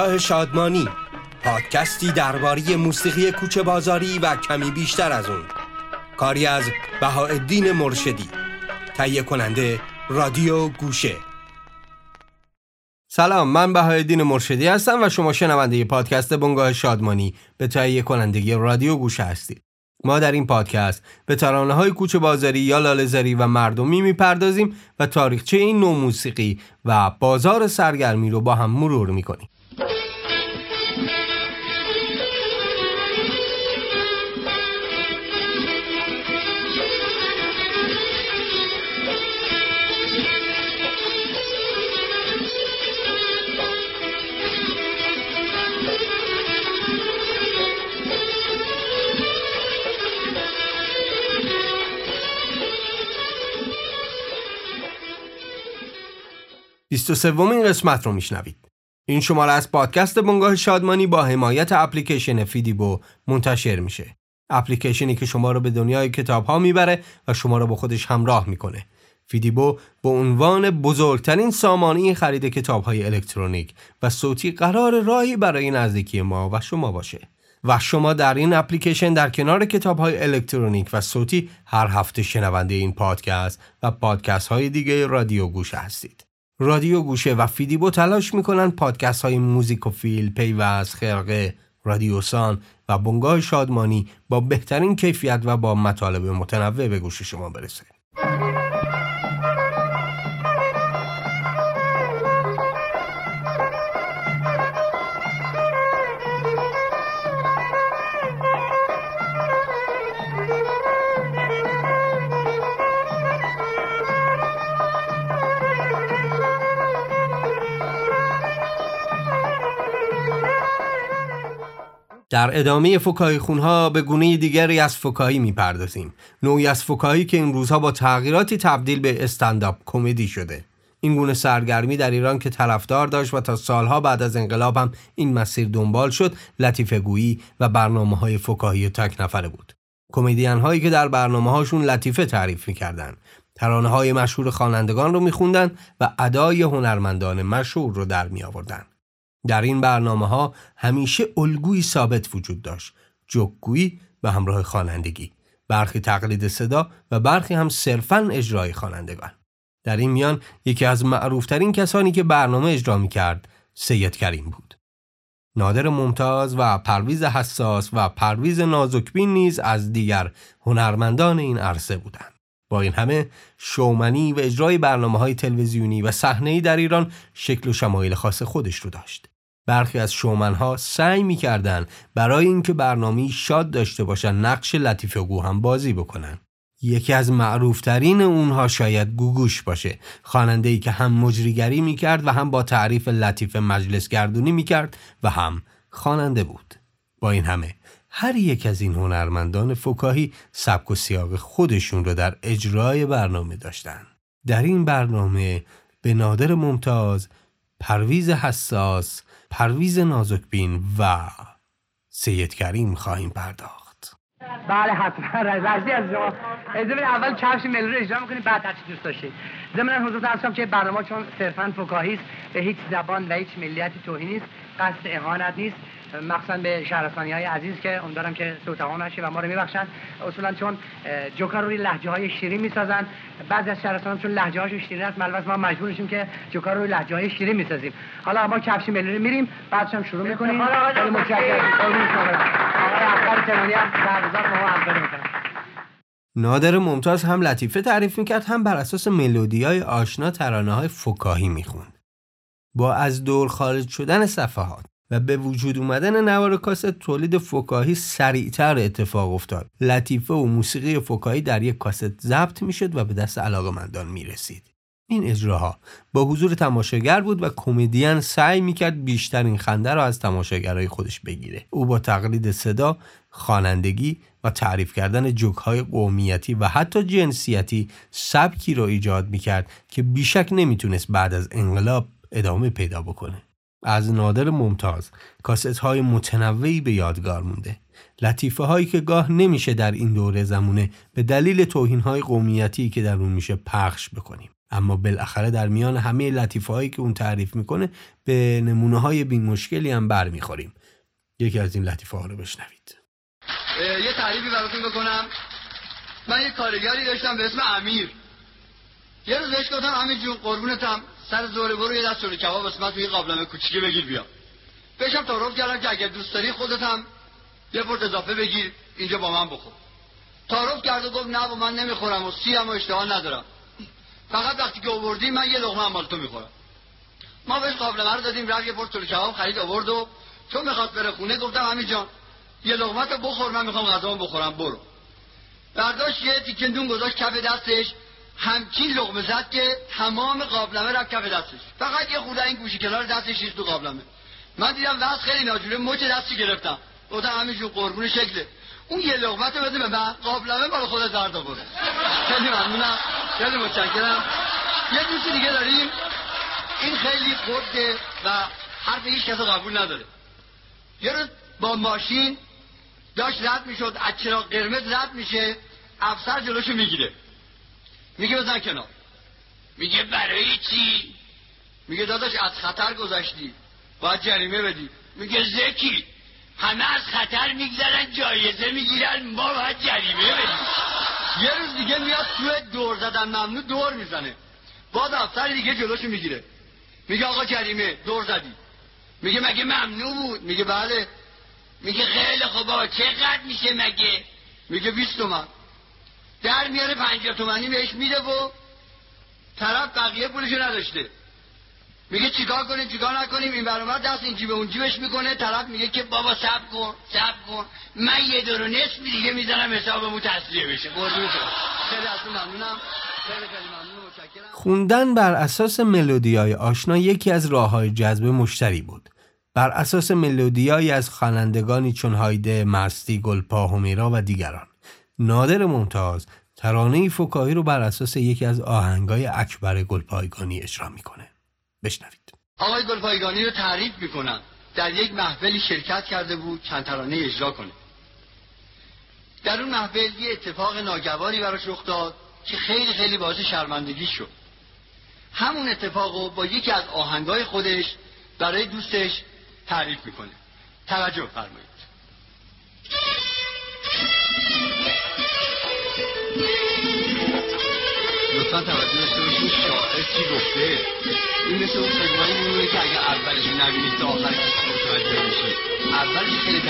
بنگاه شادمانی. پادکستی درباره موسیقی کوچه بازاری و کمی بیشتر از اون. کاری از بهاءالدین مرشدی. تهیه کننده رادیو گوشه. سلام من بهاءالدین مرشدی هستم و شما شنونده پادکست بنگاه شادمانی به تهیه کنندگی رادیو گوشه هستید. ما در این پادکست به ترانه های کوچه بازاری یا لالزاری و مردمی می‌پردازیم و تاریخچه این نوع موسیقی و بازار سرگرمی رو با هم مرور می‌کنیم. 23 ومین قسمت رو میشنوید. این شماره از پادکست بنگاه شادمانی با حمایت اپلیکیشن فیدیبو منتشر میشه. اپلیکیشنی که شما رو به دنیای کتاب ها می‌بره و شما رو با خودش همراه می‌کنه. فیدیبو به عنوان بزرگترین سامانه خرید کتاب های الکترونیک و صوتی قرار راهی برای نزدیکی ما و شما باشه. و شما در این اپلیکیشن در کنار کتاب های الکترونیک و صوتی هر هفته شنونده این پادکست و پادکست های دیگه رادیو گوش هستید. رادیو گوشه و فیدیبو تلاش می‌کنن پادکست های موزیک و فیل، پیوست، خرقه، رادیوسان و بنگاه شادمانی با بهترین کیفیت و با مطالب متنوع به گوش شما برسه. در ادامه فکاهی خونها به گونه دیگری از فکاهی می‌پردازیم. نوعی از فکاهی که این روزها با تغییراتی تبدیل به استنداپ کمدی شده. این گونه سرگرمی در ایران که طرفدار داشت و تا سالها بعد از انقلاب هم این مسیر دنبال شد لطیفه گویی و برنامه های فکاهی تک نفره بود. کمدین هایی که در برنامه هاشون لطیفه تعریف می‌کردن. ترانه های مشهور خوانندگان رو میخوندن و ادای هنرمندان مشهور رو در می. در این برنامه ها همیشه الگویی ثابت وجود داشت جوکگویی به همراه خوانندگی برخی تقلید صدا و برخی هم صرفا اجرای خوانندگان. در این میان یکی از معروفترین کسانی که برنامه اجرا می کرد سید کریم بود. نادر ممتاز و پرویز حساس و پرویز نازکبین نیز از دیگر هنرمندان این عرصه بودند. با این همه شومنی و اجرای برنامه های تلویزیونی و صحنه‌ای در ایران شکل و شمایل خاص خودش رو داشت. برخی از شومنها سعی می‌کردند برای اینکه برنامه شاد داشته باشن نقش لطیفه گو هم بازی بکنن. یکی از معروفترین اونها شاید گوگوش باشه خواننده ای که هم مجریگری می‌کرد و هم با تعریف لطیف مجلس گردونی می‌کرد و هم خواننده بود با این همه هر یک از این هنرمندان فکاهی سبک و سیاق خودشون رو در اجرای برنامه داشتن در این برنامه به نادر ممتاز پرویز حساس پرویز نازکبین و سید کریم خواهیم پرداخت. بله حتما. رضی از شما. اجازه اول کفش ملی رو اجرا می‌کنیم بعد هر دوست داشتید؟ ضمن حضور ارزم که برنامه چون صرفا فکاهی است به هیچ زبان و هیچ ملیتی توهین نیست قصد اهانت نیست. مخصوصا به شهرستانی های عزیز که امیدوارم که سوتوان نشه و ما رو میبخشن. اصولا چون جوکر روی لهجه های شیرین می‌سازن بعضی از شهرستان چون هاشون شیرین است ملوث ما مجبور شیم که جوکر روی لهجه های شیرین می‌سازیم. حالا ما کفش ملی رو میریم بعدش هم شروع می‌کنیم. خیلی متشکرم. نادر ممتاز هم لطیفه تعریف می‌کرد هم بر اساس ملودی های آشنا ترانه های فکاهی می‌خوند. با از دور خارج شدن صفحات و به وجود اومدن نوار کاست تولید فکاهی سریعتر اتفاق افتاد. لطیفه و موسیقی فکاهی در یک کاست ضبط می‌شد و به دست علاقمندان می‌رسید. این اجراها با حضور تماشاگر بود و کمدین سعی می‌کرد بیشترین خنده را از تماشاگرای خودش بگیره. او با تقلید صدا خوانندگی و تعریف کردن جوک های قومیتی و حتی جنسیتی سبکی را ایجاد می‌کرد که بیشک نمی‌تونست بعد از انقلاب ادامه پیدا بکنه. از نادر ممتاز. کاست های متنوعی به یادگار مونده. لطیفه هایی که گاه نمیشه در این دوره زمونه به دلیل توهین های قومیتی که در اون میشه پخش بکنیم. اما بالاخره در میان همه لطیفه هایی که اون تعریف می‌کنه به نمونه های بی مشکلی هم برمیخوریم. یکی از این لطیفه ها رو بشنوید. یه تعریفی براتون بکنم. من یه کارگری داشتم به اسم امیر. یه روز بهش گفتم امیر جون قربونتم. سر زور برو یه دست کباب واسه من توی قابلمه کوچیکی بگیر بیا. بهشم تعارف کردم که اگر دوست داری خودت هم یه پرت اضافه بگیر اینجا با من بخور. تعارف کرد و گفت نه با من نمی‌خورم و سی هم اشتها ندارم. فقط وقتی که آوردی من یه لقمه هم تو می‌خورم. ما بهش قابلمه رو دادیم رفت یه پرت کباب خرید آورد و چون می‌خواد بره خونه گفتم همین جان یه لقمه تو بخور من می‌خوام غذامو بخورم برو. برداشت یه تیکه نون گذاشت کف دستش. همچین لقمه زد که تمام قابلمه رفت کف دستش. فقط یه خورده این گوشی کنار دستش ریخت تو قابلمه. من دیدم دست خیلی ناجوره مچ دستی گرفتم. گفتم همینجور قربون شکله. اون یه لقمه بده به من قابلمه برای خود درد آورده خیلی ممنونم. خیلی متشکرم. یه دوستی دیگه داریم. این خیلی خورده و حرف هیچ کس قبول نداره. یه روز با ماشین داشت رد می‌شد از چراغ قرمز رد میشه افسر جلوشو می‌گیره. میگه بزن کنار. میگه برای چی؟ میگه داداش از خطر گذشتی. باید جریمه بدی. میگه زکی. همه از خطر میگذرن جایزه می‌گیرن. ما باید جریمه بدیم. یه روز دیگه میاد توی دور زدن ممنوع دور می‌زنه. بعد افسر دیگه جلوشو می‌گیره. میگه آقا جریمه دور زدی. میگه مگه ممنوع بود؟ میگه بله. میگه خیلی خوبا چقدر میشه مگه؟ میگه 20 تومن. در میاره 50 تومنی بهش میده و طرف بقیه پولشو نداشته. میگه چیکار کنیم چیکار نکنیم؟ این برابر دست این جیب اون جیبش می‌کنه. طرف میگه که بابا سب کن سب کن. من یه دور و نصف دیگه می‌زنم حسابمو تسلیه بشه. خیلی از ممنونم. خوندن بر اساس ملودیای آشنا یکی از راه های جذب مشتری بود. بر اساس ملودیایی از خوانندگانی چون هایده، مستی، گلپا، همیرا و دیگران. نادر ممتاز ترانه فکاهی رو بر اساس یکی از آهنگای اکبر گلپایگانی اجرا می‌کنه. بشنوید. آقای گلپایگانی رو تعریف می‌کنن. در یک محفلی شرکت کرده بود چند ترانه اجرا کنه. در اون محفل یه اتفاق ناگواری براش رخ داد که خیلی خیلی باعث شرمندگی شد همون اتفاق رو با یکی از آهنگای خودش برای دوستش تعریف می‌کنه توجه فرمایید لطفا توجه داشته باشید شاعر چی گفته؟ این مثل اون میمونه که اگر اولش نبینید تا آخرش متوجه میشید اولش خیلی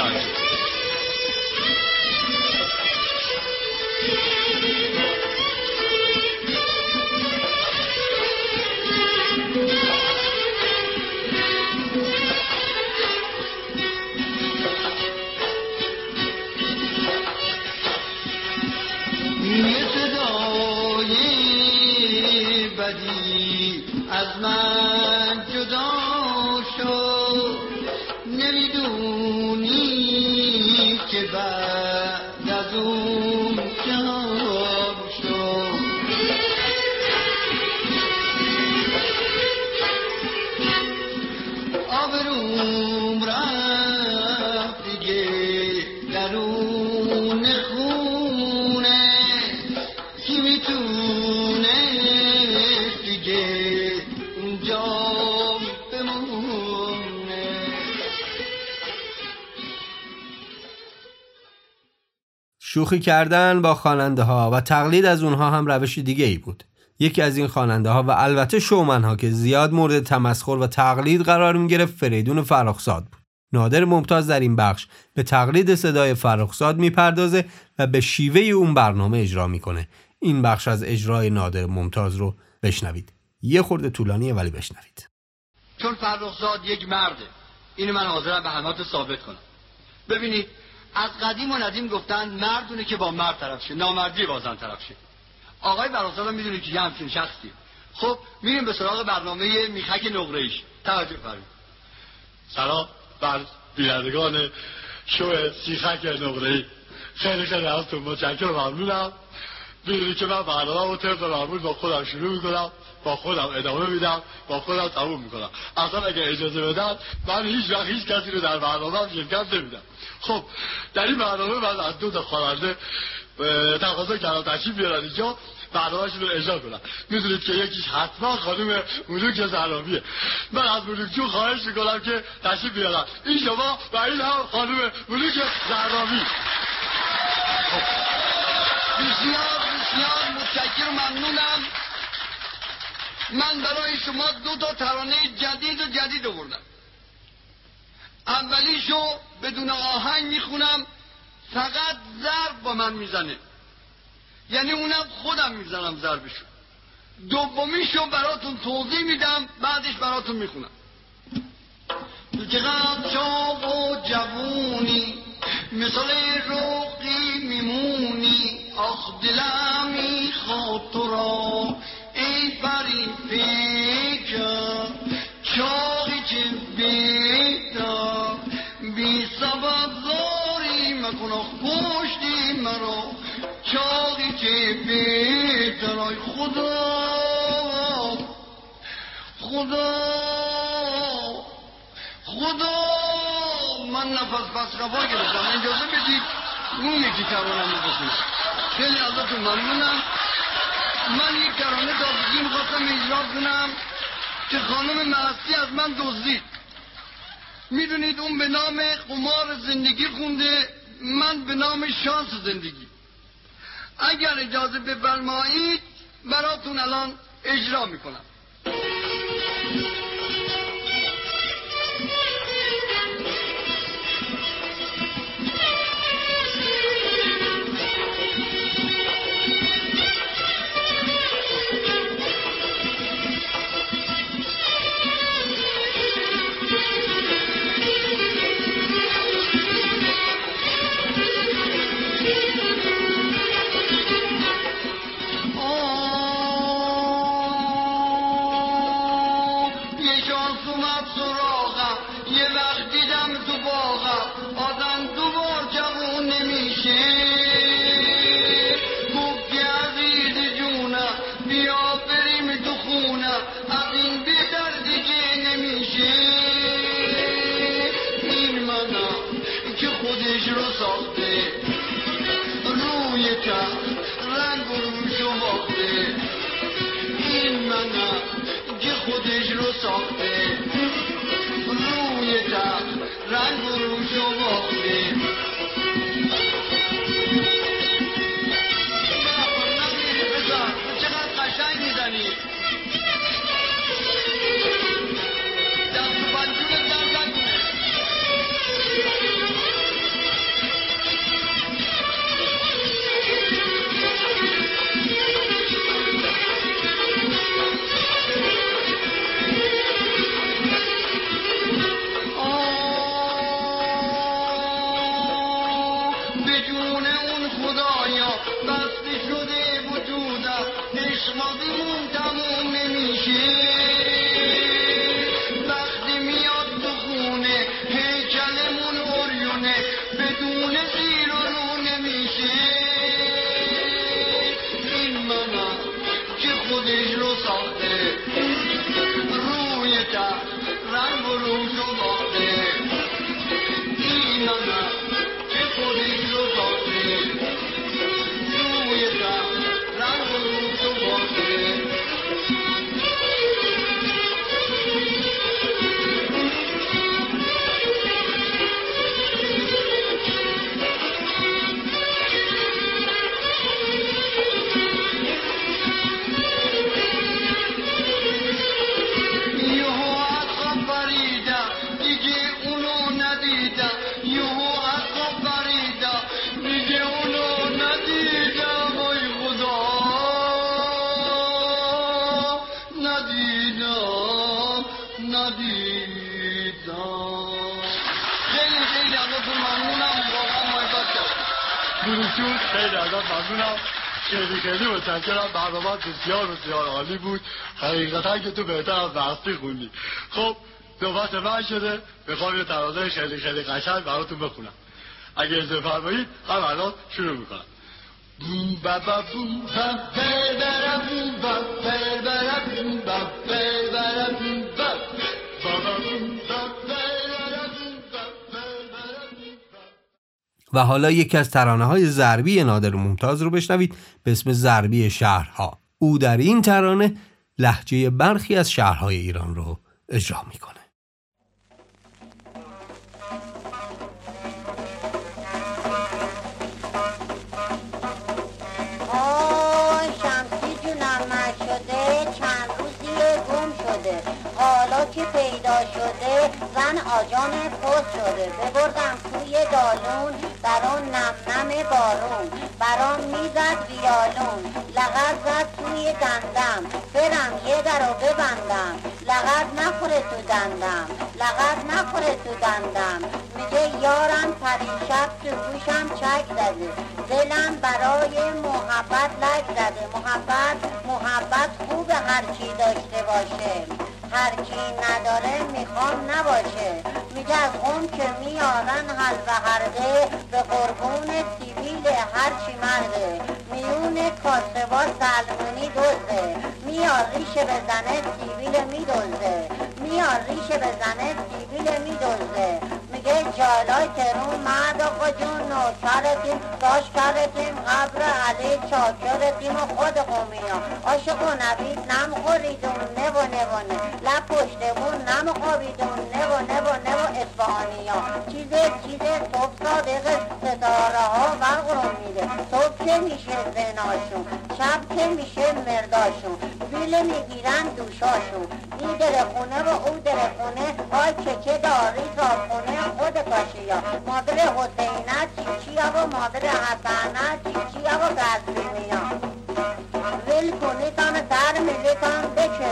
من جدا شد. نمی‌دونی که بعد شوخی کردن با خواننده ها و تقلید از اونها هم روش دیگه ای بود. یکی از این خواننده ها و البته شومن ها که زیاد مورد تمسخر و تقلید قرار می گرفت فریدون فرخزاد بود. نادر ممتاز در این بخش به تقلید صدای فرخزاد می‌پردازه و به شیوه اون برنامه اجرا می‌کنه. این بخش از اجرای نادر ممتاز رو بشنوید. یه خورده طولانیه ولی بشنوید. چون فرخزاد یک مرده. اینو من حاضرم به همات ثابت کنم. ببینید از قدیم و ندیم گفتن مردونه که با مرد طرف شه نامردی با زن طرف شه. آقای براسالا می‌دونه که یه همچین شخصی. خب میریم به سراغ برنامه میخک نقره توجه فرمایید. سلام بر بینندگان شو سیخک نقره خیلی خیلی ازتون متشکرم. ممنونم. می‌دونی که من برنامه و طبق معمول با خودم شروع می‌کنم. با خودم ادامه میدم با خودم تموم می‌کنم. اصلا اگه اجازه بدن من هیچ وقت هیچ کسی رو در برنامه شرکت نمیدم. خب در این برنامه من از دو تا خواننده تقاضا کردم تشریف بیارن اینجا برنامهشون رو اجرا کنن. می‌دونید که یکیش حتما خانم ملوک زرابیه من از ملوک جون خواهش می‌کنم که تشریف بیارن. این شما و این هم خانم ملوک زرابی بسیار بسیار متشکر ممنونم. من برای شما دو تا ترانه جدید و جدید آوردم. اولیشو بدون آهنگ می‌خونم فقط ضرب با من می‌زنه. یعنی اونم خودم می‌زنم ضربشو. دومیشو براتون توضیح میدم بعدش براتون می‌خونم. تو چقدر چاق و جوونی مثل روقی میمونی. آخ دلم می‌خواد آخ پشتی مرا. چاقی که بیتا خدا. خدا. خدا. من نفس پس خفا گرفتم. اجازه بدید اون یکی ترانم رو بخونم خیلی ازتون ممنونم. من یک ترانه تازگی می‌خواستم اجرا کنم که خانم مرستی از من دزدید. می‌دونید اون به نام قمار زندگی خونده من به نام شانس زندگی. اگر اجازه بفرمایید براتون الان اجرا می‌کنم. شانس اومد سراغم یه خیلی ازت ممنونم خیلی خیلی متشکرم برنامه بسیار بسیار عالی بود حقیقتا که تو بهتر از بستی خوندی خب نوبت من شده می‌خوام یه ترانه خیلی خیلی قشنگ براتون بخونم اگه اجازه فرمایید هم الان شروع می‌کنم بوم بابا بوم بم بر برا بوم بم و حالا یکی از ترانه های ضربی نادر ممتاز رو بشنوید به اسم ضربی شهرها. او در این ترانه لحجه برخی از شهرهای ایران رو اجرا می‌کنه. که پیدا شده زن آجام پست شده. ببردم توی دالون آن نم نم بارون برام می‌زد ویالون لغت زد توی دندم برم یه در رو ببندم. لغت نخوره تو دندم. لغت نخوره تو دندم. میگه یارم پریشب تو گوشم چک زده. دلم برای محبت لک زده. محبت محبت خوب هر چی داشته باشه. هر کی نداره می‌خوام نباشه. میگه اون که میارن حل و حرقه به قربون سیویل هرچی مرده. میون کاسبا سلمونی دوزه میار ریشه بزنه سیویل میدوزه میار ریشه بزنه سیویل میدوزه میگه جالای ترون مرد آقا جون نوکرتیم باش کردیم قبر علی چاکرتیم و خود قومیا. عاشق و نبید نم خوریدون نبو نبونه لب پشتمون نم خوابیدون نبو نبو نبو اسفانیا چیز چیز صبح صادق ستاره ها برق رو میده. صبح که میشه زناشون شب که میشه مرداشون. بیل می‌گیرن دوشاشون. این در خونه و او در خونه آی که چه داری تا خونه خود کاشیا مادر حسینه چیچیا و مادر حسنه چیچیا و گزبینیا ول کنی تان سر ملی تان بکر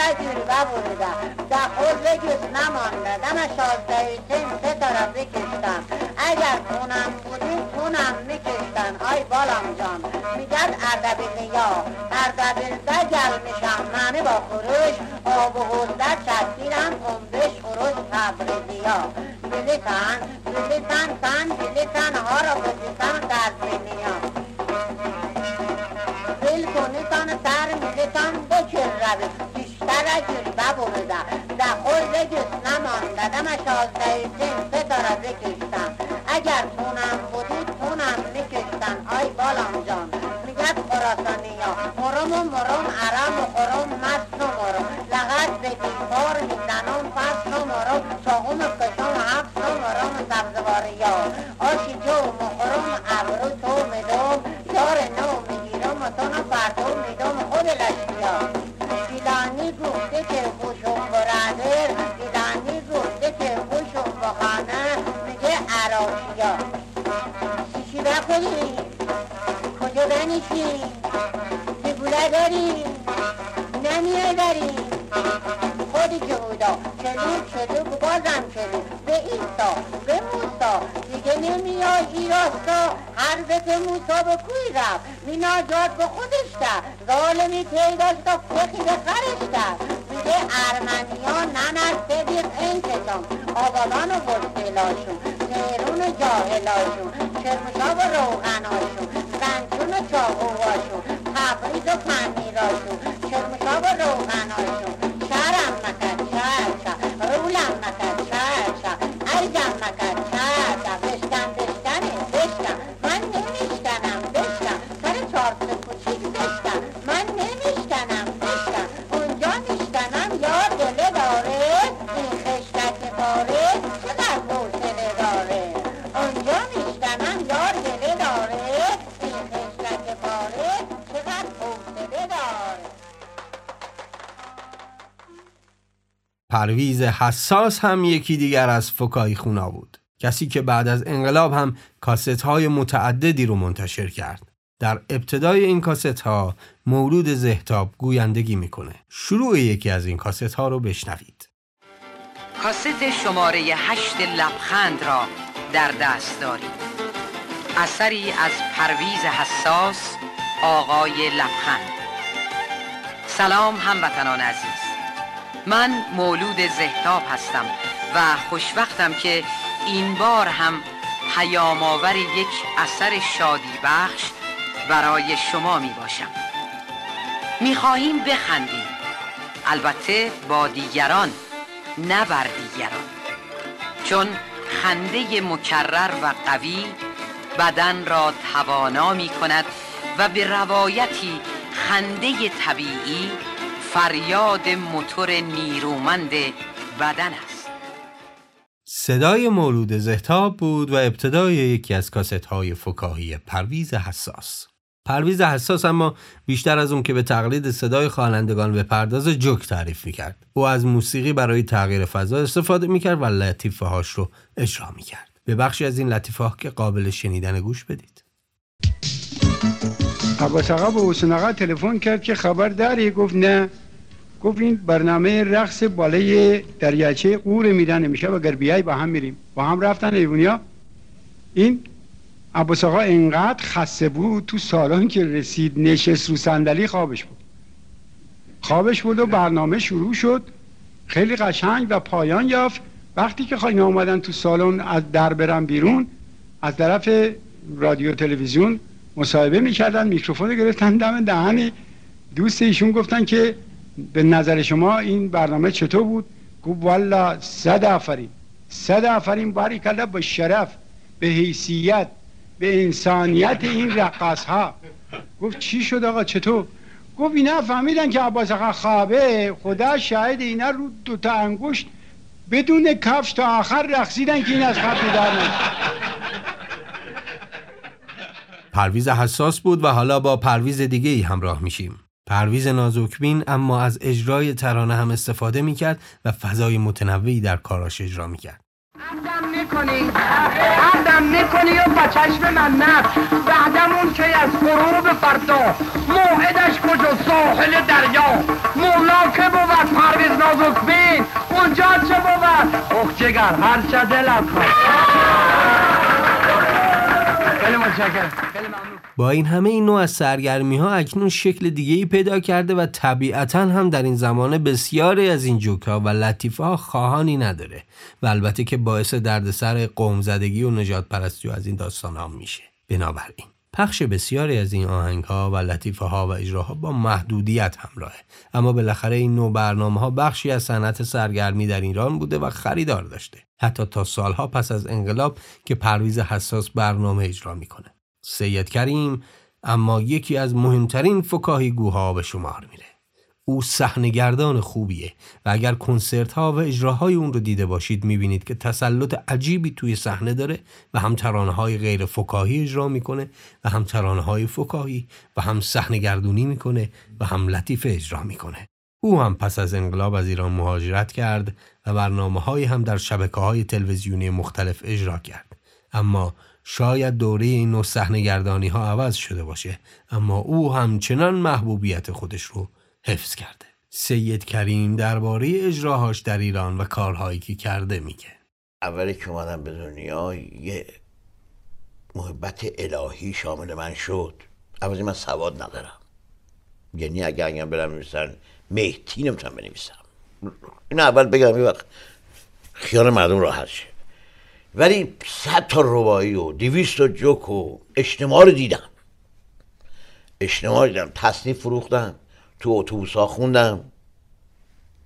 جلوه بوده در خود بگیز نمانده. دم شازده سن سه طرف بکشتم اگر خونم بودی خونم میکشتن. آی بالام جان. میگد اردبیل یا اردبیل گل میشم. منه با خروش آب و حوزده چسبیرم خونبش خروش تبریزیا بلیتن بلیتن تن بلیتن ها را بلیتن قربینیا دم شازده سن را بکشتم. اگر تونم بودی تونم میکشتن آی بالام جان. میگد خراسانی ها مرم و مرم عرم و خرم مست و مرم لغت به دیوار می‌زنم فست و مرم چاقوم کشم هفت و مرم سبزواری ها که موسا به کوی رفت. میناجات به خودش کرد ظالمی پیداش تا فقی به خرش کرد میگه ارمنیا ننر صدیق این کتام آبادان و برسلاشون تهرون و جاهلاشون. چرمشا و روغناشون. زنجون و چاقوهاشون. تبریز و پنیراشون. پرویز حساس هم یکی دیگر از فکایی خونا بود. کسی که بعد از انقلاب هم کاست های متعددی رو منتشر کرد. در ابتدای این کاست ها مولود زهتاب گویندگی می‌کنه. شروع یکی از این کاست ها رو بشنوید. کاست شماره هشت لبخند را در دست دارید. اثری از پرویز حساس آقای لبخند. سلام هموطنان عزیز. من مولود زهتاب هستم و خوشوقتم که این بار هم پیام آور یک اثر شادی بخش برای شما می باشم. می خواهیم بخندیم. البته با دیگران نه بر دیگران. چون خنده مکرر و قوی بدن را توانا می کند و به روایتی خنده طبیعی فریاد موتور نیرومند بدن است. صدای مولود زهتاب بود و ابتدای یکی از کاست های فکاهی پرویز حساس. پرویز حساس اما بیشتر از اون که به تقلید صدای خوانندگان به پرداز جوک تعریف می‌کرد. او از موسیقی برای تغییر فضا استفاده می‌کرد و لطیفه هاش رو اجرا می‌کرد. به بخشی از این لطیفه ها که قابل شنیدن گوش بدید. عباس آقا به حسین آقا تلفن کرد که خبر داری؟ گفت نه. گفت این برنامه رقص بالای دریاچه قور میدن میشه و بیای با هم میریم. با هم رفتن ایوونیا این عباس آقا انقدر خسته بود تو سالن که رسید نشست رو صندلی خوابش بود خوابش بود و برنامه شروع شد. خیلی قشنگ و پایان یافت. وقتی که خواهی آمدن تو سالن از در برن بیرون از طرف رادیو تلویزیون مصاحبه می‌کردن میکروفون گرفتن دم دهن دوست ایشون گفتن که به نظر شما این برنامه چطور بود؟ گفت والا صد آفرین صد آفرین باری کلا با شرف به حیثیت به انسانیت این رقص ها گفت چی شد آقا؟ چطور؟ گفت اینا فهمیدن که عباس آقا خوابه. خدا شاهد اینا رو دو تا انگشت بدون کفش تا آخر رقصیدن که این از خواب بیدار پرویز حساس بود و حالا با پرویز دیگه ای همراه میشیم. پرویز نازکبین اما از اجرای ترانه هم استفاده می‌کرد و فضای متنوعی در کاراش اجرا می‌کرد. عمدم می‌کنی عمدم می‌کنی و با چشم من نه. بعدمون که از غروب فردا. موعدش کجا؟ ساحل دریا. مولا که بود پرویز نازکبین؟ اونجا چه بود؟ اخ جگر هر چه دلت با این همه این نوع از سرگرمی ها اکنون شکل دیگه ای پیدا کرده و طبیعتا هم در این زمانه بسیاری از این جوکا و لطیفه ها خواهانی نداره و البته که باعث دردسر قوم زدگی و نجات پرستی از این داستان ها میشه. بنابراین. پخش بسیاری از این آهنگ ها و لطیفه ها و اجراها با محدودیت همراهه. اما بالاخره این نوع برنامه ها بخشی از صنعت سرگرمی در ایران بوده و خریدار داشته. حتی تا سالها پس از انقلاب که پرویز حساس برنامه اجرا می‌کنه. سید کریم اما یکی از مهمترین فکاهی گوها به شمار میره. او صحنهگردان خوبیه و اگر کنسرت ها و اجراهای اون رو دیده باشید می‌بینید که تسلط عجیبی توی صحنه داره و هم ترانه های غیر فکاهی اجرا می‌کنه و هم ترانه های فکاهی و هم صحنهگردونی می‌کنه و هم لطیفه اجرا می‌کنه. او هم پس از انقلاب از ایران مهاجرت کرد و برنامه های هم در شبکه های تلویزیونی مختلف اجرا کرد. اما شاید دوره این نوع صحنهگردانی ها عوض شده باشه اما او همچنان محبوبیت خودش رو حفظ کرده. سید کریم درباره اجراهاش در ایران و کارهایی که کرده میگه. اولی که اومدم به دنیا یه محبت الهی شامل من شد. اولی من سواد ندارم. یعنی اگر اگر برم نویسن مهتی نمی‌تونم بنویسم. این اول بگم یه وقت خیال مردم راحت شه. ولی صد تا روایی و دویست تا جوک و اجتماع رو دیدم. اجتماع دیدم تصنیف فروختم. تو اتوبوس ها خوندم.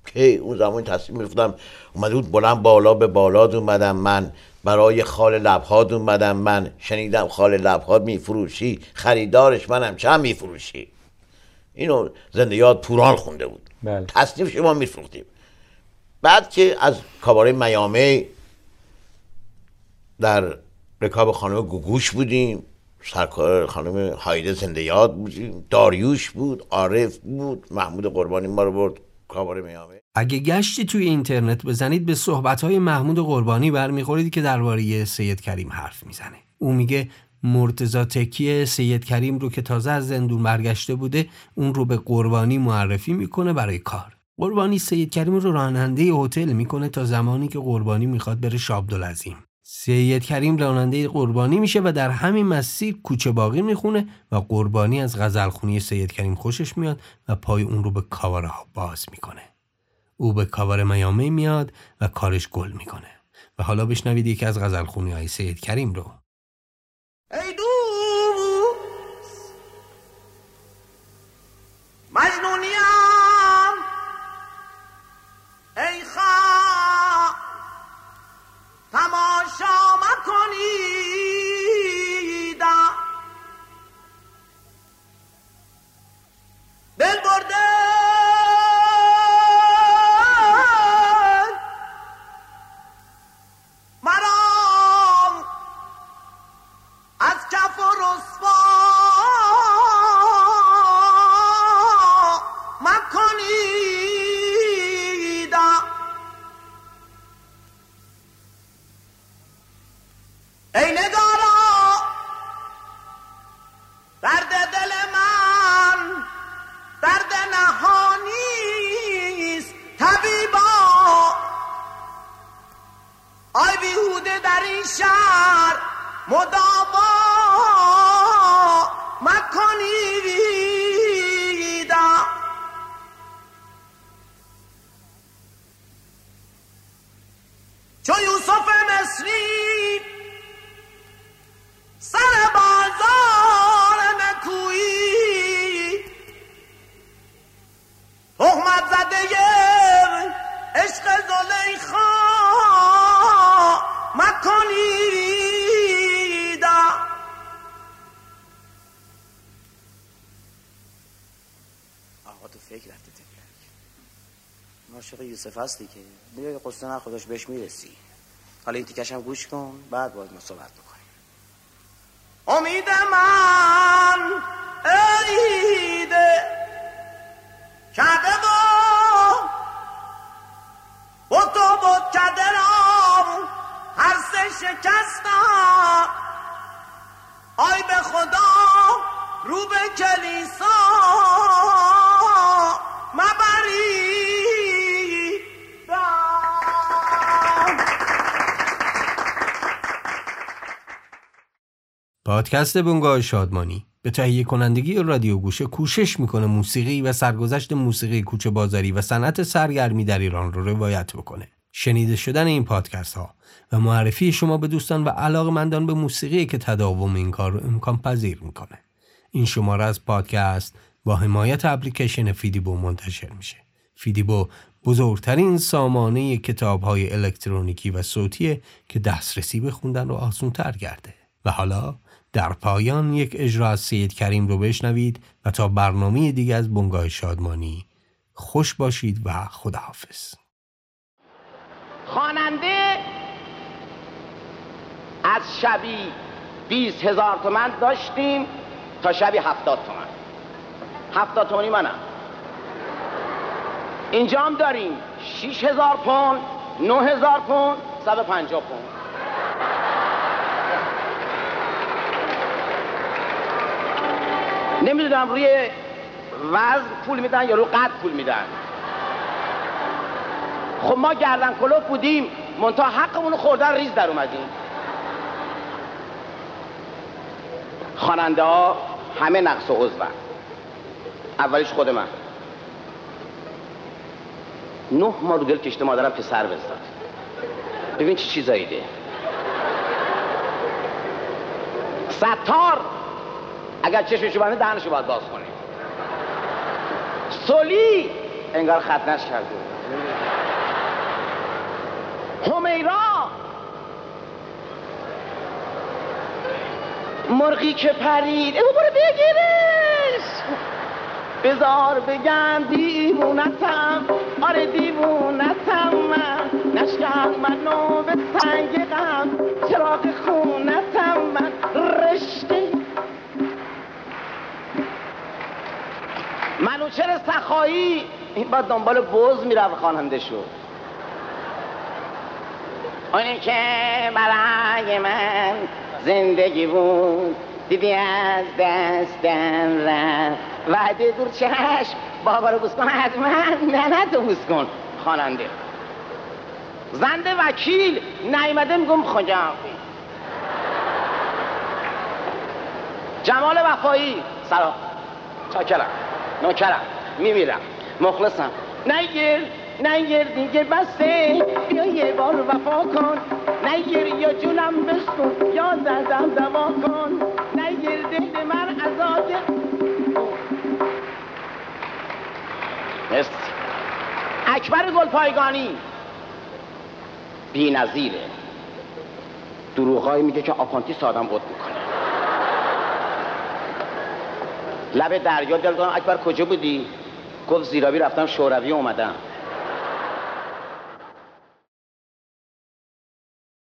که اون زمان تصمیم میفتم اومده بود بلند بالا به بالا اومدم من. برای خال لبهاد اومدم من. شنیدم خال لبهاد میفروشی. خریدارش منم. چند میفروشی؟ اینو زنده یاد پوران خونده بود. بله. تصنیف شما میفروختیم. بعد که از کاباره میامه در رکاب خانم گوگوش بودیم. سرکار خانم هایده زنده یاد بودیم داریوش بود عارف بود محمود قربانی ما رو برد کاباره میامه. اگه گشتی توی اینترنت بزنید به صحبت‌های محمود قربانی برمیخورید که درباره سید کریم حرف می‌زنه. او میگه مرتزا تکیه سید کریم رو که تازه از زندون برگشته بوده اون رو به قربانی معرفی می‌کنه برای کار. قربانی سید کریم رو راننده هتل می‌کنه تا زمانی که قربانی می‌خواد بره شابدالعظیم. سید کریم راننده قربانی میشه و در همین مسیر کوچه باقی می‌خونه و قربانی از غزلخونی سید کریم خوشش میاد و پای اون رو به کاوره ها باز می‌کنه. او به کاوره میامه میاد و کارش گل می‌کنه. و حالا بشنوید یکی از غزلخونی های سید کریم رو. ای دوست مجنونیم Hey, nigga! عاشق یوسف هستی که دیگه قصه نه خودش بهش می‌رسی. حالا این تیکش هم گوش کن بعد باید ما صحبت بکنیم. امید من ایده کرده با تو بود کرده رام هر سه شکستم آی به خدا رو به کلیسا مبری پادکست بنگاه شادمانی به تهیه کنندگی رادیو گوشه کوشش می‌کنه موسیقی و سرگذشت موسیقی کوچه بازاری و صنعت سرگرمی در ایران رو روایت بکنه. شنیده شدن این پادکست ها و معرفی شما به دوستان و علاقمندان به موسیقی که تداوم این کار رو امکان پذیر می‌کنه. این شماره از پادکست با حمایت اپلیکیشن فیدیبو منتشر میشه. فیدیبو بزرگترین سامانه کتاب های الکترونیکی و صوتیه که دسترسی به خوندن رو آسان تر کرده. و حالا در پایان یک اجرا از سید کریم رو بشنوید و تا برنامه دیگه از بنگاه شادمانی خوش باشید و خداحافظ. خواننده از شبی 20 هزار تومن داشتیم تا شبی هفتاد تومن. هفتاد تومنی منم. اینجا هم داریم 6 هزار پوند 9 هزار پوند 150 پوند. نمی‌دونم روی وزن پول میدن یا رو قد پول میدن. خب ما گردن کلوف بودیم منتها حقمون خوردن ریز در اومدیم. خواننده ها همه نقص و عضون. اولیش خود من. نه ما رو دل کشته مادرم پسر بزداد ببین چه چیزایی ده. ستار! اگر چشمشو بنده دهنشو باید باز کنه سولی انگار ختنش کرده. همیرا! مرغی که پرید. او برو بگیرش! بزار بگم دیوونتم. آره دیوونتم. من نشکم منو به سنگ منوچر سخایی؟ این باید دنبال بوز می‌رفت خواننده شد اونی که برای من زندگی بود دیدی از دستم رفت. وعده دور چشم بابا رو بوس کن حتما نه نه تو بوس کن خواننده. زنده وکیل نیومده میگم خجا جمال وفایی سلام. چاکرم. نوکرم. میمیرم. مخلصم. نگیر نگیر دیگه بسته. بیا یه بار وفا کن. نگیر یا جونم بسکن یا دردم دوا کن. نگیر دل من ازاد مرسی. اکبر گلپایگانی. بی نظیره. دروغایی میگه که آپانتیس آدم قد می‌کنه. لب دریا دل اکبر کجا بودی؟ گفت زیرابی رفتم شوروی اومدم.